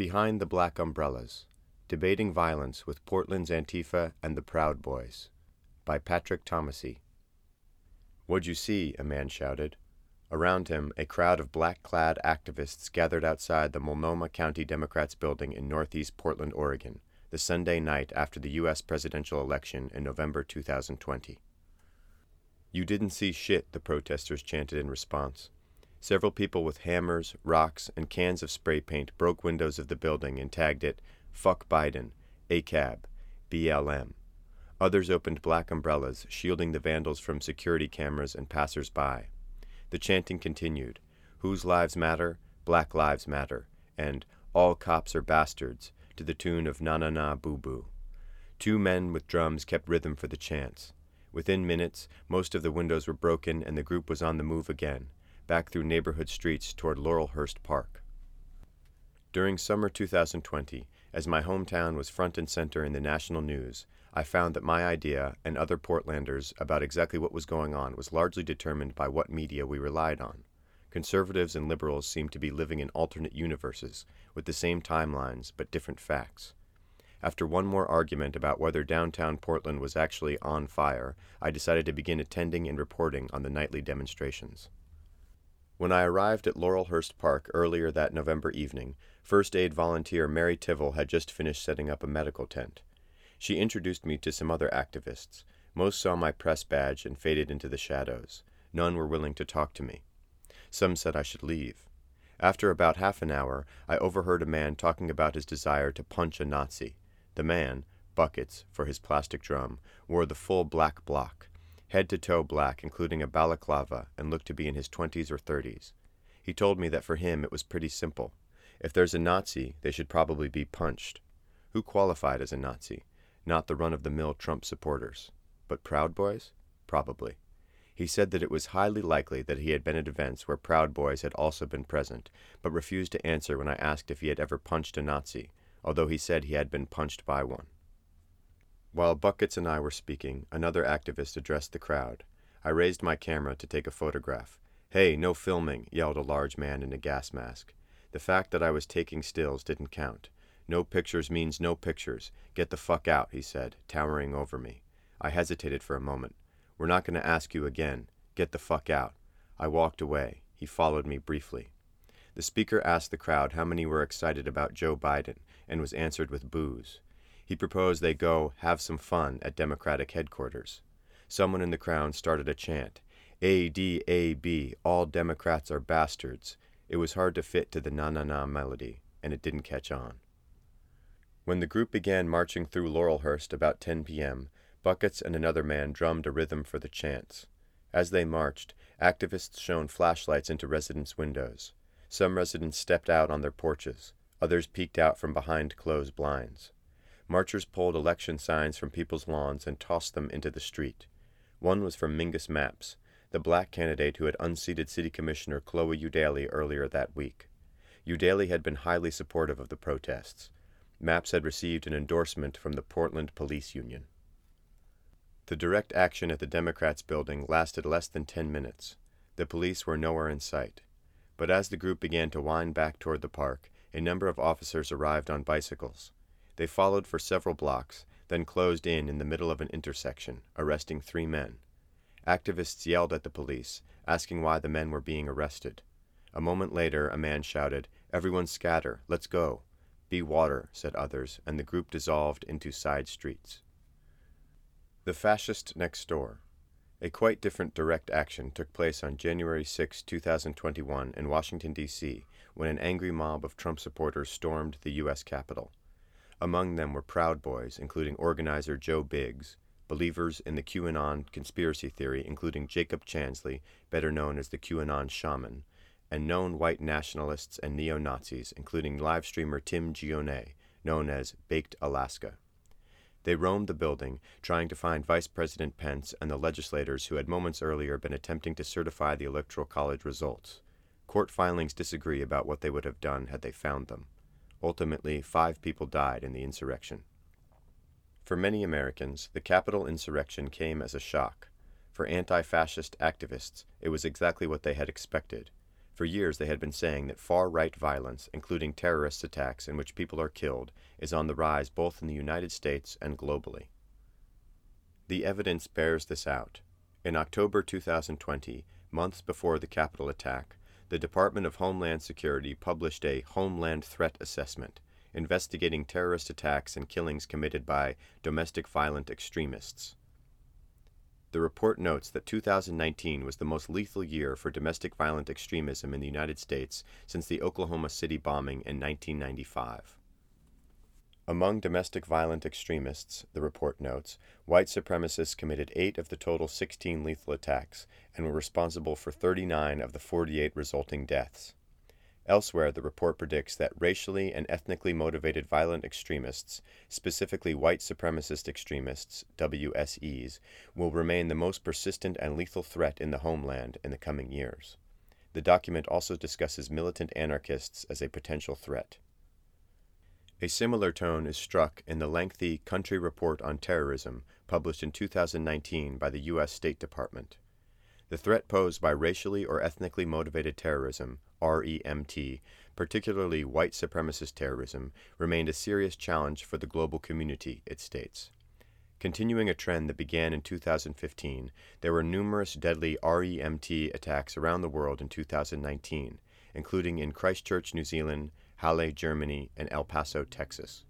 Behind the Black Umbrellas Debating Violence with Portland's Antifa and the Proud Boys by Patrick Tomassi. What'd you see? a man shouted. Around him, a crowd of black clad activists gathered outside the Multnomah County Democrats building in northeast Portland, Oregon, the Sunday night after the U.S. presidential election in November 2020. You didn't see shit, the protesters chanted in response. Several people with hammers, rocks, and cans of spray paint broke windows of the building and tagged it, Fuck Biden, ACAB, BLM. Others opened black umbrellas, shielding the vandals from security cameras and passers by. The chanting continued Whose Lives Matter? Black Lives Matter, and All Cops Are Bastards, to the tune of Na Na Na Boo Boo. Two men with drums kept rhythm for the chants. Within minutes, most of the windows were broken and the group was on the move again, back through neighborhood streets toward Laurelhurst Park. During summer 2020, as my hometown was front and center in the national news, I found that my idea and other Portlanders about exactly what was going on was largely determined by what media we relied on. Conservatives and liberals seemed to be living in alternate universes, with the same timelines but different facts. After one more argument about whether downtown Portland was actually on fire, I decided to begin attending and reporting on the nightly demonstrations. When I arrived at Laurelhurst Park earlier that November evening, First aid volunteer Mary Tivell had just finished setting up a medical tent. She introduced me to some other activists. Most saw my press badge and faded into the shadows. None were willing to talk to me. Some said I should leave. After about half an hour, I overheard a man talking about his desire to punch a Nazi. The man, Buckets, for his plastic drum, wore the full black bloc head to toe black, including a balaclava, and looked to be in his twenties or thirties. He told me that for him it was pretty simple. If there's a Nazi, they should probably be punched. Who qualified as a Nazi? Not the run of the mill Trump supporters. But Proud Boys? Probably. He said that it was highly likely that he had been at events where Proud Boys had also been present, but refused to answer when I asked if he had ever punched a Nazi, although he said he had been punched by one. While Buckets and I were speaking, another activist addressed the crowd. I raised my camera to take a photograph. Hey, no filming, yelled a large man in a gas mask. The fact that I was taking stills didn't count. No pictures means no pictures. Get the fuck out, he said, towering over me. I hesitated for a moment. We're not going to ask you again. Get the fuck out. I walked away. He followed me briefly. The speaker asked the crowd how many were excited about Joe Biden and was answered with boos. He proposed they go have some fun at Democratic headquarters. Someone in the crowd started a chant A D A B, all Democrats are bastards. It was hard to fit to the na na na melody, and it didn't catch on. When the group began marching through Laurelhurst about 10 p.m., Buckets and another man drummed a rhythm for the chants. As they marched, activists shone flashlights into residents' windows. Some residents stepped out on their porches, others peeked out from behind closed blinds. Marchers pulled election signs from people's lawns and tossed them into the street. One was from Mingus Mapps, the black candidate who had unseated City Commissioner Chloe Eudaly earlier that week. Eudaly had been highly supportive of the protests. Mapps had received an endorsement from the Portland Police Union. The direct action at the Democrats' building lasted less than ten minutes. The police were nowhere in sight. But as the group began to wind back toward the park, a number of officers arrived on bicycles. They followed for several blocks, then closed in in the middle of an intersection, arresting three men. Activists yelled at the police, asking why the men were being arrested. A moment later, a man shouted, Everyone scatter, let's go. Be water, said others, and the group dissolved into side streets. The Fascist Next Door. A quite different direct action took place on January 6, 2021, in Washington, D.C., when an angry mob of Trump supporters stormed the U.S. Capitol. Among them were Proud Boys, including organizer Joe Biggs, believers in the QAnon conspiracy theory, including Jacob Chansley, better known as the QAnon Shaman, and known white nationalists and neo Nazis, including live streamer Tim Gionet, known as Baked Alaska. They roamed the building, trying to find Vice President Pence and the legislators who had moments earlier been attempting to certify the Electoral College results. Court filings disagree about what they would have done had they found them. Ultimately, five people died in the insurrection. For many Americans, the Capitol insurrection came as a shock. For anti fascist activists, it was exactly what they had expected. For years, they had been saying that far right violence, including terrorist attacks in which people are killed, is on the rise both in the United States and globally. The evidence bears this out. In October 2020, months before the Capitol attack, the Department of Homeland Security published a Homeland Threat Assessment investigating terrorist attacks and killings committed by domestic violent extremists. The report notes that 2019 was the most lethal year for domestic violent extremism in the United States since the Oklahoma City bombing in 1995. Among domestic violent extremists, the report notes, white supremacists committed 8 of the total 16 lethal attacks and were responsible for 39 of the 48 resulting deaths. Elsewhere, the report predicts that racially and ethnically motivated violent extremists, specifically white supremacist extremists, WSEs, will remain the most persistent and lethal threat in the homeland in the coming years. The document also discusses militant anarchists as a potential threat. A similar tone is struck in the lengthy Country Report on Terrorism published in 2019 by the U.S. State Department. The threat posed by racially or ethnically motivated terrorism, REMT, particularly white supremacist terrorism, remained a serious challenge for the global community, it states. Continuing a trend that began in 2015, there were numerous deadly REMT attacks around the world in 2019, including in Christchurch, New Zealand, Halle, Germany, and El Paso, Texas.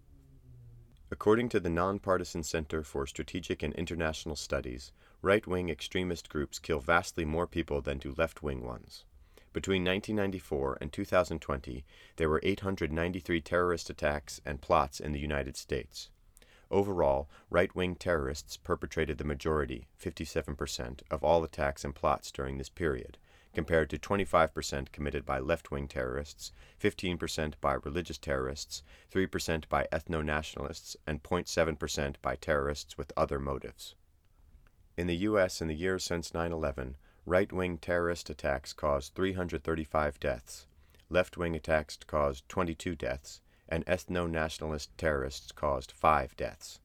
According to the Nonpartisan Center for Strategic and International Studies, right wing extremist groups kill vastly more people than do left wing ones. Between 1994 and 2020, there were 893 terrorist attacks and plots in the United States. Overall, right wing terrorists perpetrated the majority, 57%, of all attacks and plots during this period, compared to 25% committed by left wing terrorists, 15% by religious terrorists, 3% by ethno nationalists, and 0.7% by terrorists with other motives. In the U.S. in the years since 9 11, right wing terrorist attacks caused 335 deaths, left wing attacks caused 22 deaths, and ethno nationalist terrorists caused 5 deaths.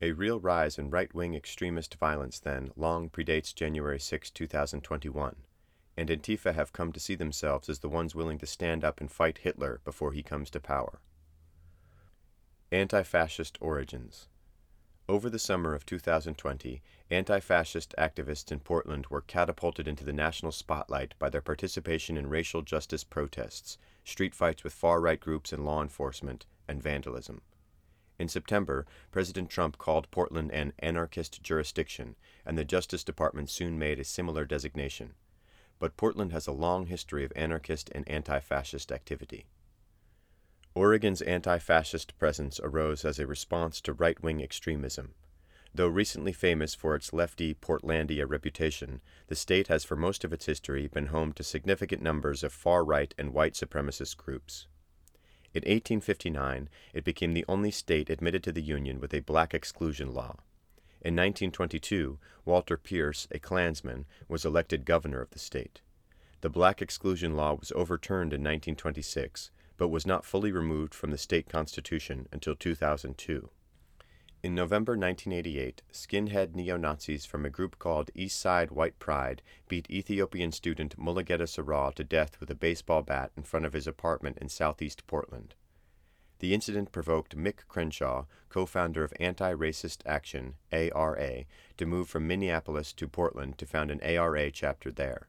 A real rise in right wing extremist violence, then, long predates January 6, 2021, and Antifa have come to see themselves as the ones willing to stand up and fight Hitler before he comes to power. Anti fascist origins. Over the summer of 2020, anti fascist activists in Portland were catapulted into the national spotlight by their participation in racial justice protests, street fights with far right groups and law enforcement, and vandalism. In September, President Trump called Portland an anarchist jurisdiction, and the Justice Department soon made a similar designation. But Portland has a long history of anarchist and anti fascist activity. Oregon's anti fascist presence arose as a response to right wing extremism. Though recently famous for its lefty Portlandia reputation, the state has for most of its history been home to significant numbers of far right and white supremacist groups. In 1859, it became the only state admitted to the Union with a black exclusion law. In 1922, Walter Pierce, a Klansman, was elected governor of the state. The black exclusion law was overturned in 1926, but was not fully removed from the state constitution until 2002. In November 1988, skinhead neo Nazis from a group called East Side White Pride beat Ethiopian student Mulugeta Seraw to death with a baseball bat in front of his apartment in southeast Portland. The incident provoked Mic Crenshaw, co founder of Anti Racist Action, ARA, to move from Minneapolis to Portland to found an ARA chapter there.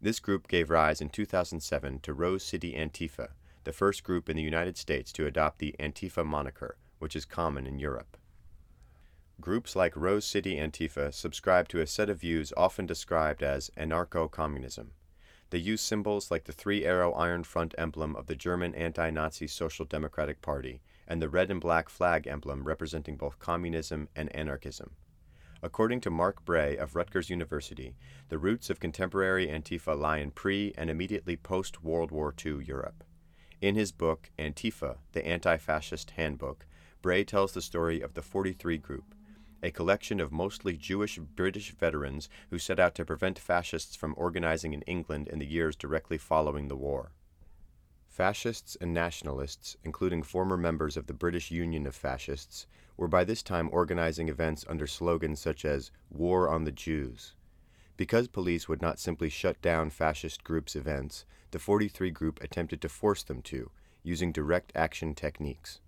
This group gave rise in 2007 to Rose City Antifa, the first group in the United States to adopt the Antifa moniker, which is common in Europe. Groups like Rose City Antifa subscribe to a set of views often described as anarcho communism. They use symbols like the three arrow iron front emblem of the German anti Nazi Social Democratic Party and the red and black flag emblem representing both communism and anarchism. According to Mark Bray of Rutgers University, the roots of contemporary Antifa lie in pre and immediately post World War II Europe. In his book, Antifa, the Anti Fascist Handbook, Bray tells the story of the 43 Group, a collection of mostly Jewish British veterans who set out to prevent fascists from organizing in England in the years directly following the war. Fascists and nationalists, including former members of the British Union of Fascists, were by this time organizing events under slogans such as War on the Jews. Because police would not simply shut down fascist groups' events, the 43 group attempted to force them to, using direct action techniques.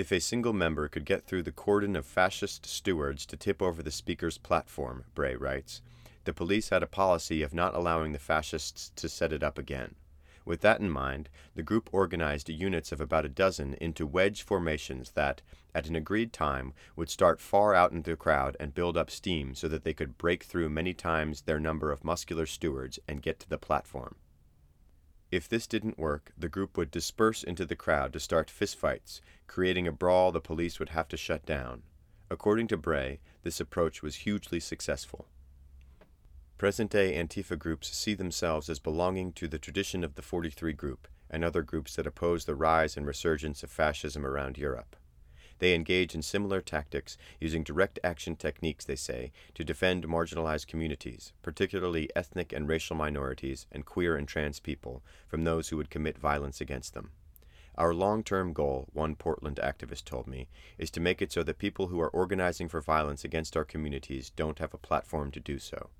If a single member could get through the cordon of fascist stewards to tip over the speaker's platform, Bray writes, the police had a policy of not allowing the fascists to set it up again. With that in mind, the group organized units of about a dozen into wedge formations that, at an agreed time, would start far out into the crowd and build up steam so that they could break through many times their number of muscular stewards and get to the platform. If this didn't work, the group would disperse into the crowd to start fistfights, creating a brawl the police would have to shut down. According to Bray, this approach was hugely successful. Present day Antifa groups see themselves as belonging to the tradition of the 43 Group and other groups that oppose the rise and resurgence of fascism around Europe. They engage in similar tactics, using direct action techniques, they say, to defend marginalized communities, particularly ethnic and racial minorities and queer and trans people, from those who would commit violence against them. Our long term goal, one Portland activist told me, is to make it so that people who are organizing for violence against our communities don't have a platform to do so.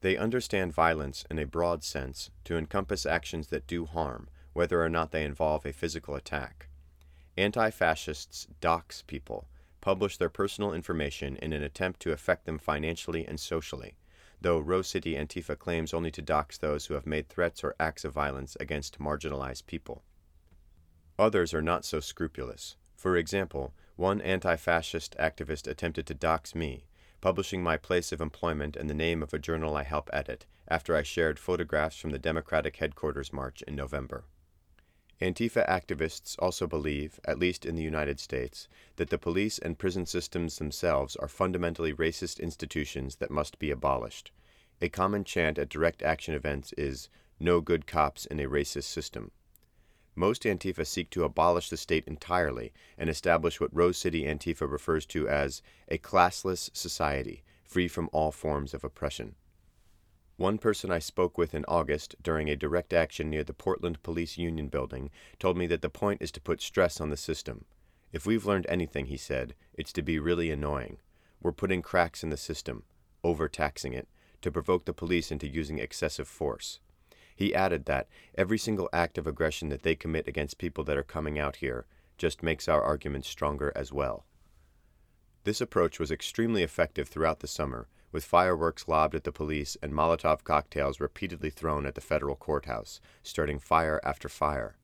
They understand violence in a broad sense to encompass actions that do harm, whether or not they involve a physical attack. Anti fascists dox people, publish their personal information in an attempt to affect them financially and socially, though Rose City Antifa claims only to dox those who have made threats or acts of violence against marginalized people. Others are not so scrupulous. For example, one anti fascist activist attempted to dox me, publishing my place of employment and the name of a journal I help edit, after I shared photographs from the Democratic headquarters march in November. Antifa activists also believe, at least in the United States, that the police and prison systems themselves are fundamentally racist institutions that must be abolished. A common chant at direct action events is, No good cops in a racist system. Most Antifa seek to abolish the state entirely and establish what Rose City Antifa refers to as a classless society, free from all forms of oppression. One person I spoke with in August during a direct action near the Portland Police Union building told me that the point is to put stress on the system. If we've learned anything, he said, it's to be really annoying. We're putting cracks in the system, overtaxing it, to provoke the police into using excessive force. He added that every single act of aggression that they commit against people that are coming out here just makes our argument stronger as well. This approach was extremely effective throughout the summer, with fireworks lobbed at the police and Molotov cocktails repeatedly thrown at the federal courthouse, starting fire after fire.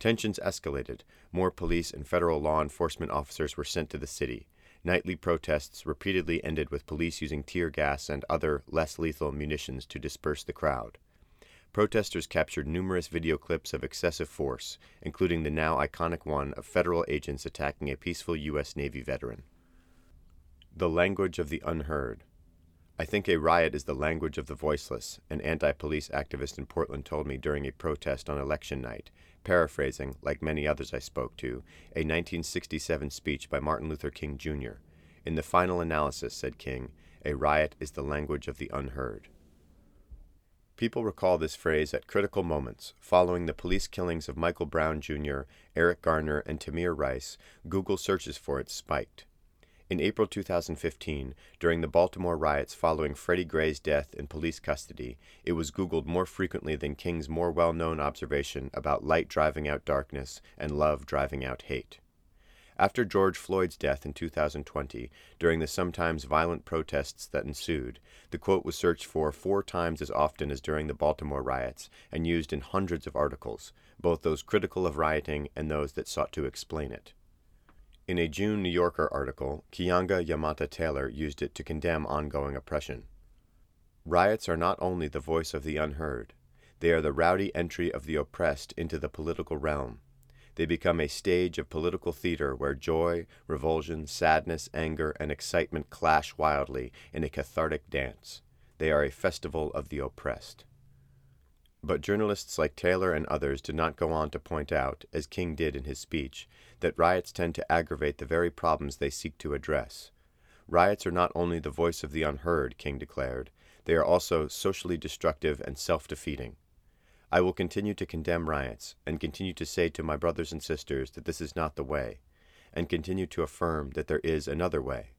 Tensions escalated. More police and federal law enforcement officers were sent to the city. Nightly protests repeatedly ended with police using tear gas and other less lethal munitions to disperse the crowd protesters captured numerous video clips of excessive force, including the now iconic one of federal agents attacking a peaceful U.S. Navy veteran. The language of the unheard. I think a riot is the language of the voiceless, an anti police activist in Portland told me during a protest on election night, paraphrasing, like many others I spoke to, a 1967 speech by Martin Luther King Jr. In the final analysis, said King, a riot is the language of the unheard. People recall this phrase at critical moments. Following the police killings of Michael Brown Jr., Eric Garner, and Tamir Rice, Google searches for it spiked. In April 2015, during the Baltimore riots following Freddie Gray's death in police custody, it was Googled more frequently than King's more well known observation about light driving out darkness and love driving out hate. After George Floyd's death in 2020, during the sometimes violent protests that ensued, the quote was searched for four times as often as during the Baltimore riots and used in hundreds of articles, both those critical of rioting and those that sought to explain it. In a June New Yorker article, Keeanga-Yamahtta Taylor used it to condemn ongoing oppression. Riots are not only the voice of the unheard, they are the rowdy entry of the oppressed into the political realm they become a stage of political theater where joy, revulsion, sadness, anger, and excitement clash wildly in a cathartic dance. They are a festival of the oppressed. But journalists like Taylor and others did not go on to point out, as King did in his speech, that riots tend to aggravate the very problems they seek to address. Riots are not only the voice of the unheard, King declared, they are also socially destructive and self defeating. I will continue to condemn riots, and continue to say to my brothers and sisters that this is not the way, and continue to affirm that there is another way.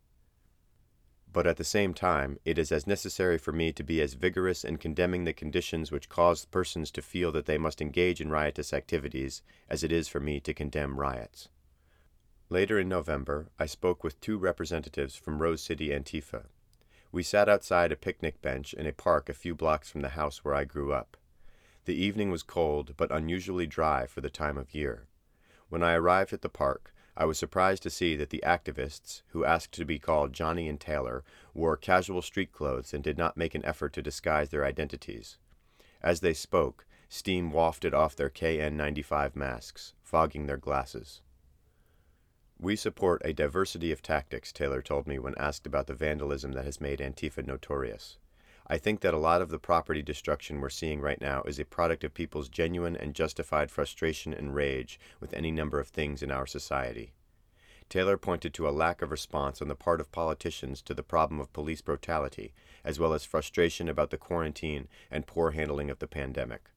But at the same time, it is as necessary for me to be as vigorous in condemning the conditions which cause persons to feel that they must engage in riotous activities as it is for me to condemn riots. Later in November, I spoke with two representatives from Rose City Antifa. We sat outside a picnic bench in a park a few blocks from the house where I grew up. The evening was cold, but unusually dry for the time of year. When I arrived at the park, I was surprised to see that the activists, who asked to be called Johnny and Taylor, wore casual street clothes and did not make an effort to disguise their identities. As they spoke, steam wafted off their KN95 masks, fogging their glasses. We support a diversity of tactics, Taylor told me when asked about the vandalism that has made Antifa notorious. I think that a lot of the property destruction we're seeing right now is a product of people's genuine and justified frustration and rage with any number of things in our society. Taylor pointed to a lack of response on the part of politicians to the problem of police brutality, as well as frustration about the quarantine and poor handling of the pandemic.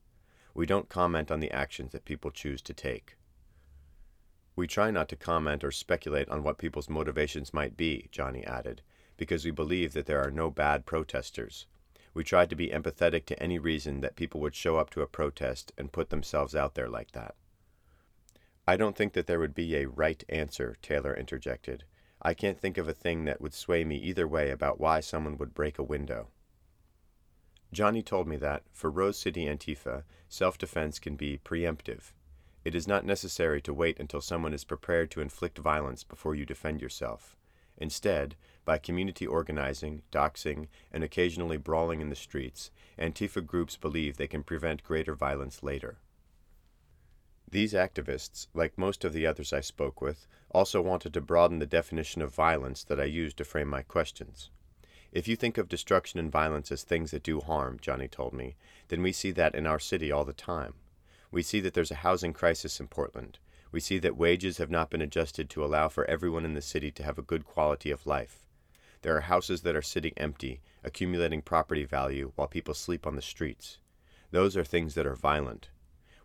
We don't comment on the actions that people choose to take. We try not to comment or speculate on what people's motivations might be, Johnny added, because we believe that there are no bad protesters. We tried to be empathetic to any reason that people would show up to a protest and put themselves out there like that. I don't think that there would be a right answer, Taylor interjected. I can't think of a thing that would sway me either way about why someone would break a window. Johnny told me that, for Rose City Antifa, self defense can be preemptive, it is not necessary to wait until someone is prepared to inflict violence before you defend yourself. Instead, by community organizing, doxing, and occasionally brawling in the streets, Antifa groups believe they can prevent greater violence later. These activists, like most of the others I spoke with, also wanted to broaden the definition of violence that I used to frame my questions. If you think of destruction and violence as things that do harm, Johnny told me, then we see that in our city all the time. We see that there's a housing crisis in Portland. We see that wages have not been adjusted to allow for everyone in the city to have a good quality of life. There are houses that are sitting empty, accumulating property value while people sleep on the streets. Those are things that are violent.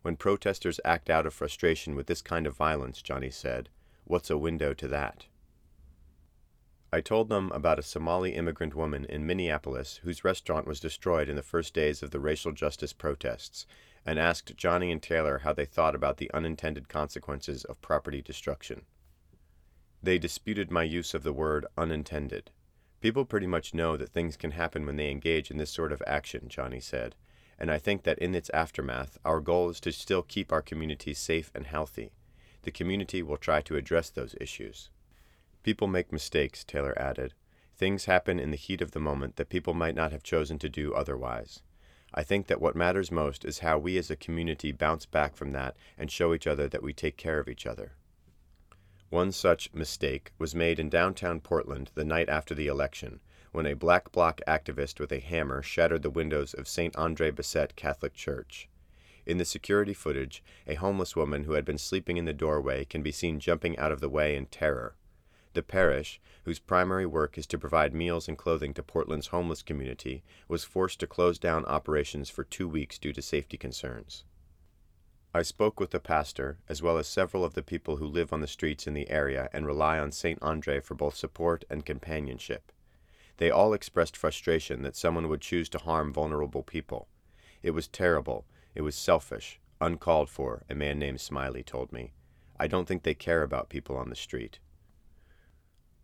When protesters act out of frustration with this kind of violence, Johnny said, what's a window to that? I told them about a Somali immigrant woman in Minneapolis whose restaurant was destroyed in the first days of the racial justice protests and asked Johnny and Taylor how they thought about the unintended consequences of property destruction. They disputed my use of the word unintended. People pretty much know that things can happen when they engage in this sort of action, Johnny said, and I think that in its aftermath, our goal is to still keep our communities safe and healthy. The community will try to address those issues. People make mistakes, Taylor added. Things happen in the heat of the moment that people might not have chosen to do otherwise. I think that what matters most is how we as a community bounce back from that and show each other that we take care of each other. One such mistake was made in downtown Portland the night after the election, when a black bloc activist with a hammer shattered the windows of St. Andre Bessette Catholic Church. In the security footage, a homeless woman who had been sleeping in the doorway can be seen jumping out of the way in terror. The parish, whose primary work is to provide meals and clothing to Portland's homeless community, was forced to close down operations for two weeks due to safety concerns. I spoke with the pastor, as well as several of the people who live on the streets in the area and rely on St. Andre for both support and companionship. They all expressed frustration that someone would choose to harm vulnerable people. It was terrible, it was selfish, uncalled for, a man named Smiley told me. I don't think they care about people on the street.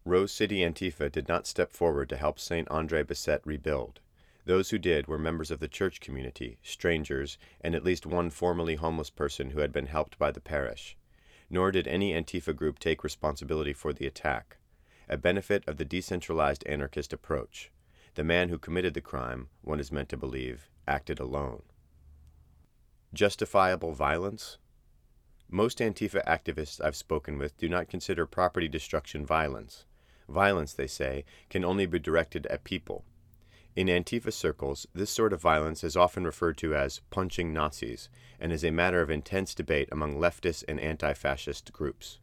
Rose City Antifa did not step forward to help St. Andre Bessette rebuild. Those who did were members of the church community, strangers, and at least one formerly homeless person who had been helped by the parish. Nor did any Antifa group take responsibility for the attack, a benefit of the decentralized anarchist approach. The man who committed the crime, one is meant to believe, acted alone. Justifiable violence? Most Antifa activists I've spoken with do not consider property destruction violence. Violence, they say, can only be directed at people. In Antifa circles, this sort of violence is often referred to as punching Nazis and is a matter of intense debate among leftist and anti fascist groups.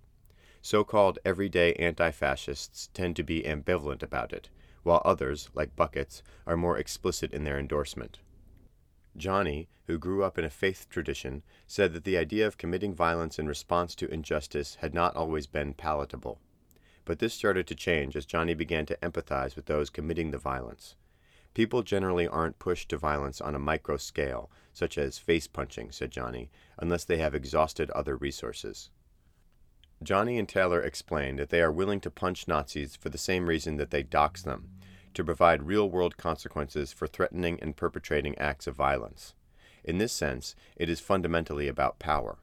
So called everyday anti fascists tend to be ambivalent about it, while others, like Buckets, are more explicit in their endorsement. Johnny, who grew up in a faith tradition, said that the idea of committing violence in response to injustice had not always been palatable. But this started to change as Johnny began to empathize with those committing the violence. People generally aren't pushed to violence on a micro scale, such as face punching, said Johnny, unless they have exhausted other resources. Johnny and Taylor explained that they are willing to punch Nazis for the same reason that they dox them to provide real world consequences for threatening and perpetrating acts of violence. In this sense, it is fundamentally about power.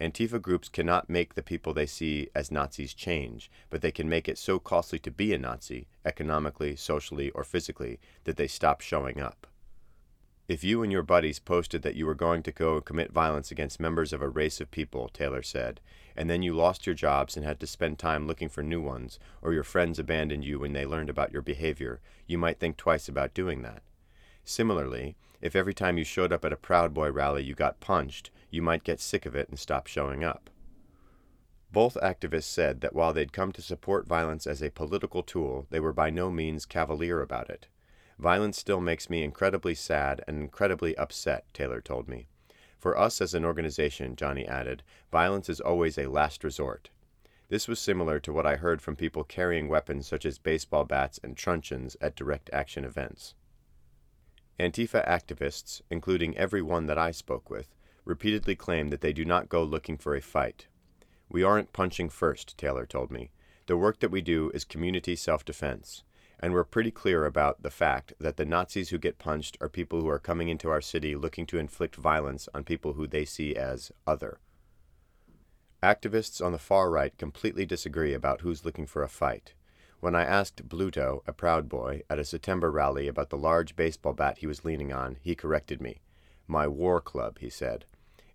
Antifa groups cannot make the people they see as Nazis change, but they can make it so costly to be a Nazi, economically, socially, or physically, that they stop showing up. If you and your buddies posted that you were going to go and commit violence against members of a race of people, Taylor said, and then you lost your jobs and had to spend time looking for new ones, or your friends abandoned you when they learned about your behavior, you might think twice about doing that. Similarly, if every time you showed up at a Proud Boy rally you got punched, you might get sick of it and stop showing up. Both activists said that while they'd come to support violence as a political tool, they were by no means cavalier about it. Violence still makes me incredibly sad and incredibly upset, Taylor told me. For us as an organization, Johnny added, violence is always a last resort. This was similar to what I heard from people carrying weapons such as baseball bats and truncheons at direct action events. Antifa activists, including every one that I spoke with, repeatedly claim that they do not go looking for a fight. We aren't punching first, Taylor told me. The work that we do is community self defense and we're pretty clear about the fact that the Nazis who get punched are people who are coming into our city looking to inflict violence on people who they see as other. Activists on the far right completely disagree about who's looking for a fight. When I asked Bluto, a Proud Boy, at a September rally about the large baseball bat he was leaning on, he corrected me. My war club, he said.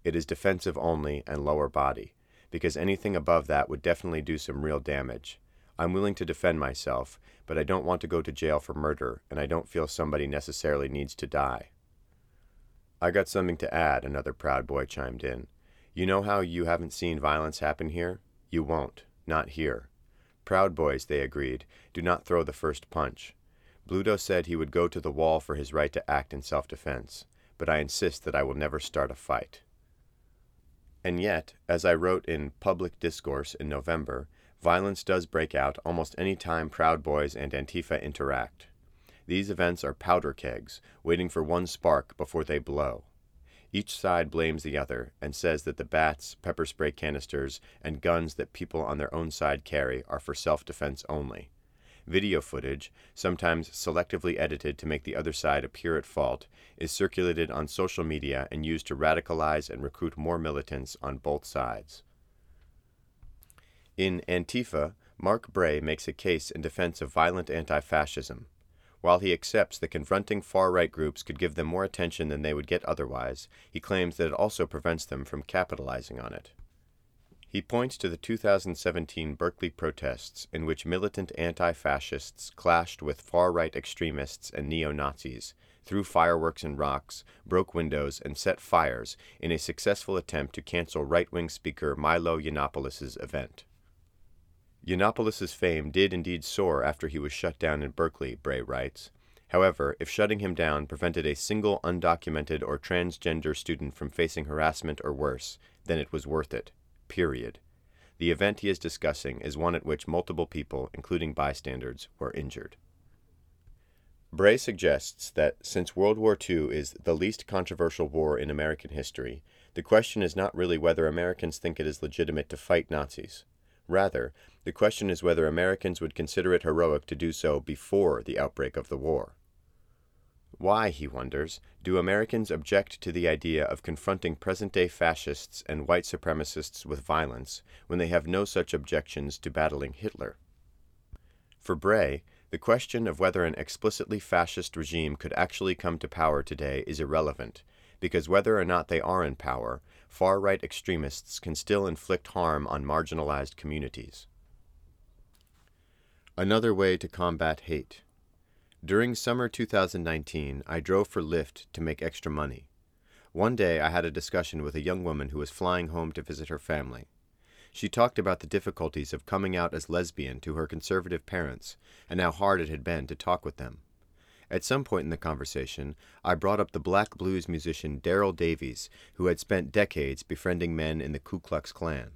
It is defensive only and lower body, because anything above that would definitely do some real damage. I'm willing to defend myself, but I don't want to go to jail for murder, and I don't feel somebody necessarily needs to die. I got something to add, another Proud Boy chimed in. You know how you haven't seen violence happen here? You won't. Not here. Proud Boys, they agreed, do not throw the first punch. Bluto said he would go to the wall for his right to act in self defense, but I insist that I will never start a fight. And yet, as I wrote in Public Discourse in November, Violence does break out almost any time Proud Boys and Antifa interact. These events are powder kegs, waiting for one spark before they blow. Each side blames the other and says that the bats, pepper spray canisters, and guns that people on their own side carry are for self defense only. Video footage, sometimes selectively edited to make the other side appear at fault, is circulated on social media and used to radicalize and recruit more militants on both sides. In Antifa, Mark Bray makes a case in defense of violent anti fascism. While he accepts that confronting far right groups could give them more attention than they would get otherwise, he claims that it also prevents them from capitalizing on it. He points to the 2017 Berkeley protests, in which militant anti fascists clashed with far right extremists and neo Nazis, threw fireworks and rocks, broke windows, and set fires in a successful attempt to cancel right wing speaker Milo Yiannopoulos' event. Yiannopoulos' fame did indeed soar after he was shut down in Berkeley, Bray writes. However, if shutting him down prevented a single undocumented or transgender student from facing harassment or worse, then it was worth it. Period. The event he is discussing is one at which multiple people, including bystanders, were injured. Bray suggests that since World War II is the least controversial war in American history, the question is not really whether Americans think it is legitimate to fight Nazis. Rather, the question is whether Americans would consider it heroic to do so before the outbreak of the war. Why, he wonders, do Americans object to the idea of confronting present day fascists and white supremacists with violence when they have no such objections to battling Hitler? For Bray, the question of whether an explicitly fascist regime could actually come to power today is irrelevant, because whether or not they are in power, far right extremists can still inflict harm on marginalized communities. Another way to combat hate. During summer 2019, I drove for Lyft to make extra money. One day, I had a discussion with a young woman who was flying home to visit her family. She talked about the difficulties of coming out as lesbian to her conservative parents and how hard it had been to talk with them. At some point in the conversation, I brought up the black blues musician Daryl Davis, who had spent decades befriending men in the Ku Klux Klan.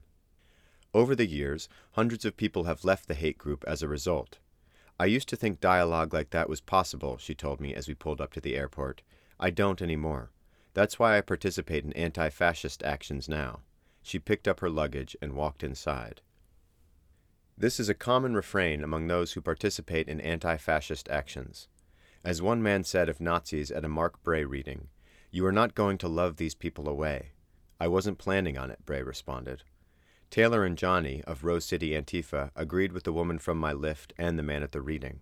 Over the years, hundreds of people have left the hate group as a result. I used to think dialogue like that was possible, she told me as we pulled up to the airport. I don't anymore. That's why I participate in anti fascist actions now. She picked up her luggage and walked inside. This is a common refrain among those who participate in anti fascist actions. As one man said of Nazis at a Mark Bray reading, You are not going to love these people away. I wasn't planning on it, Bray responded. Taylor and Johnny of Rose City Antifa agreed with the woman from my Lyft and the man at the reading.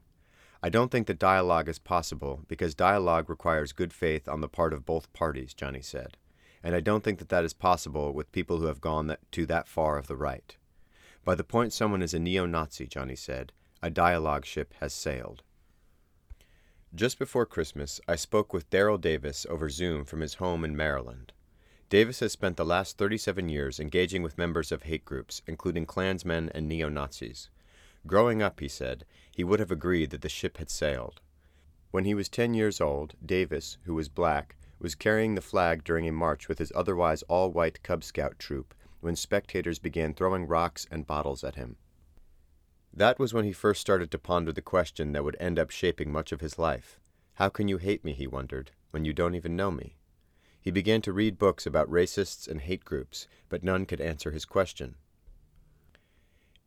I don't think that dialogue is possible because dialogue requires good faith on the part of both parties, Johnny said. And I don't think that that is possible with people who have gone that, to that far of the right. By the point someone is a neo Nazi, Johnny said, a dialogue ship has sailed. Just before Christmas, I spoke with Daryl Davis over Zoom from his home in Maryland. Davis has spent the last 37 years engaging with members of hate groups, including Klansmen and neo Nazis. Growing up, he said, he would have agreed that the ship had sailed. When he was 10 years old, Davis, who was black, was carrying the flag during a march with his otherwise all white Cub Scout troop when spectators began throwing rocks and bottles at him. That was when he first started to ponder the question that would end up shaping much of his life. How can you hate me, he wondered, when you don't even know me? He began to read books about racists and hate groups, but none could answer his question.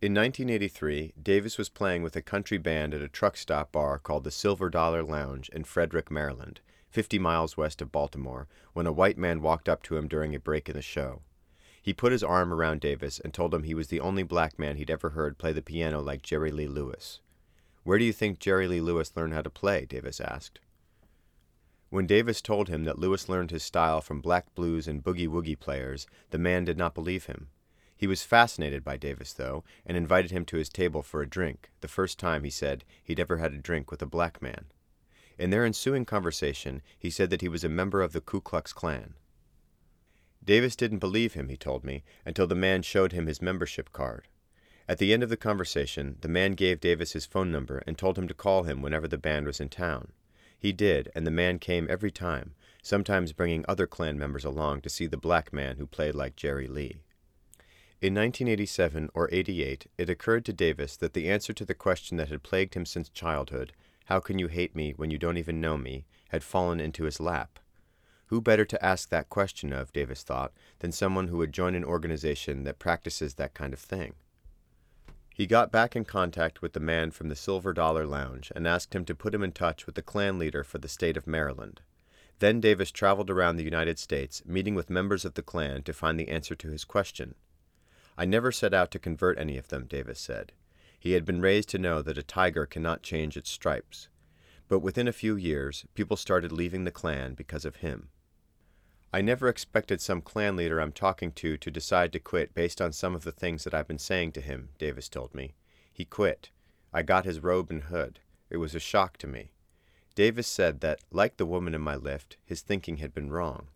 In 1983, Davis was playing with a country band at a truck stop bar called the Silver Dollar Lounge in Frederick, Maryland, 50 miles west of Baltimore, when a white man walked up to him during a break in the show. He put his arm around Davis and told him he was the only black man he'd ever heard play the piano like Jerry Lee Lewis. Where do you think Jerry Lee Lewis learned how to play? Davis asked. When Davis told him that Lewis learned his style from black blues and boogie woogie players, the man did not believe him. He was fascinated by Davis, though, and invited him to his table for a drink, the first time, he said, he'd ever had a drink with a black man. In their ensuing conversation, he said that he was a member of the Ku Klux Klan. Davis didn't believe him, he told me, until the man showed him his membership card. At the end of the conversation, the man gave Davis his phone number and told him to call him whenever the band was in town. He did, and the man came every time, sometimes bringing other Klan members along to see the black man who played like Jerry Lee. In 1987 or 88, it occurred to Davis that the answer to the question that had plagued him since childhood, How can you hate me when you don't even know me, had fallen into his lap. Who better to ask that question of, Davis thought, than someone who would join an organization that practices that kind of thing? He got back in contact with the man from the Silver Dollar Lounge and asked him to put him in touch with the Klan leader for the state of Maryland. Then Davis traveled around the United States, meeting with members of the Klan to find the answer to his question. I never set out to convert any of them, Davis said. He had been raised to know that a tiger cannot change its stripes. But within a few years, people started leaving the Klan because of him. I never expected some Klan leader I'm talking to to decide to quit based on some of the things that I've been saying to him, Davis told me. He quit. I got his robe and hood. It was a shock to me. Davis said that, like the woman in my Lyft, his thinking had been wrong.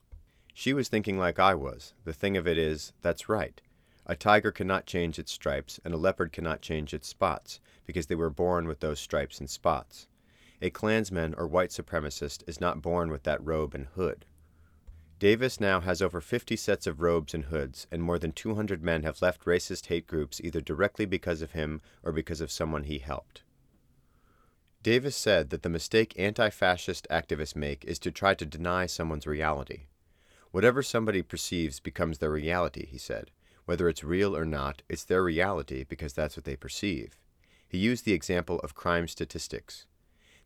She was thinking like I was. The thing of it is, that's right. A tiger cannot change its stripes, and a leopard cannot change its spots, because they were born with those stripes and spots. A Klansman or white supremacist is not born with that robe and hood. Davis now has over 50 sets of robes and hoods, and more than 200 men have left racist hate groups either directly because of him or because of someone he helped. Davis said that the mistake anti fascist activists make is to try to deny someone's reality. Whatever somebody perceives becomes their reality, he said. Whether it's real or not, it's their reality because that's what they perceive. He used the example of crime statistics.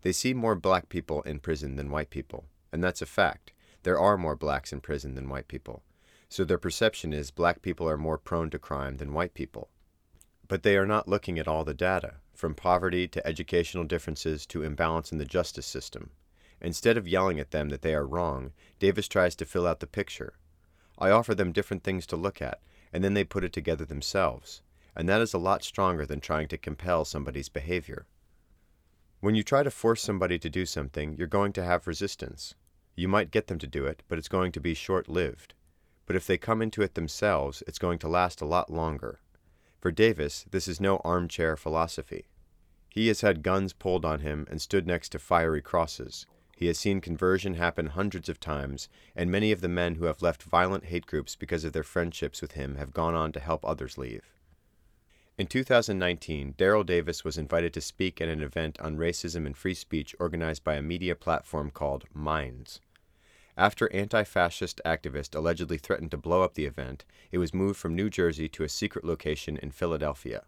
They see more black people in prison than white people, and that's a fact there are more blacks in prison than white people. So their perception is black people are more prone to crime than white people. But they are not looking at all the data, from poverty to educational differences to imbalance in the justice system. Instead of yelling at them that they are wrong, Davis tries to fill out the picture. I offer them different things to look at, and then they put it together themselves. And that is a lot stronger than trying to compel somebody's behavior. When you try to force somebody to do something, you're going to have resistance. You might get them to do it, but it's going to be short lived. But if they come into it themselves, it's going to last a lot longer. For Davis, this is no armchair philosophy. He has had guns pulled on him and stood next to fiery crosses. He has seen conversion happen hundreds of times, and many of the men who have left violent hate groups because of their friendships with him have gone on to help others leave. In 2019, Daryl Davis was invited to speak at an event on racism and free speech organized by a media platform called Minds. After anti fascist activists allegedly threatened to blow up the event, it was moved from New Jersey to a secret location in Philadelphia.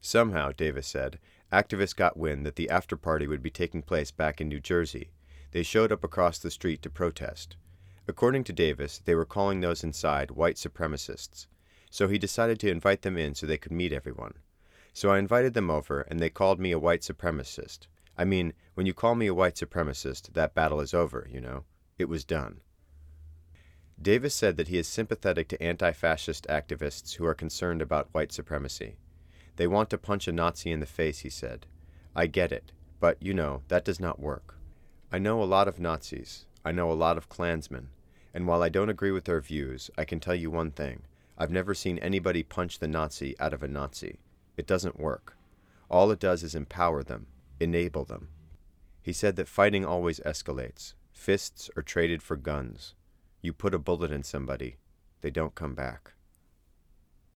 Somehow, Davis said, activists got wind that the after party would be taking place back in New Jersey. They showed up across the street to protest. According to Davis, they were calling those inside white supremacists. So he decided to invite them in so they could meet everyone. So I invited them over, and they called me a white supremacist. I mean, when you call me a white supremacist, that battle is over, you know. It was done. Davis said that he is sympathetic to anti fascist activists who are concerned about white supremacy. They want to punch a Nazi in the face, he said. I get it, but you know, that does not work. I know a lot of Nazis. I know a lot of Klansmen. And while I don't agree with their views, I can tell you one thing I've never seen anybody punch the Nazi out of a Nazi. It doesn't work. All it does is empower them, enable them. He said that fighting always escalates. Fists are traded for guns. You put a bullet in somebody, they don't come back.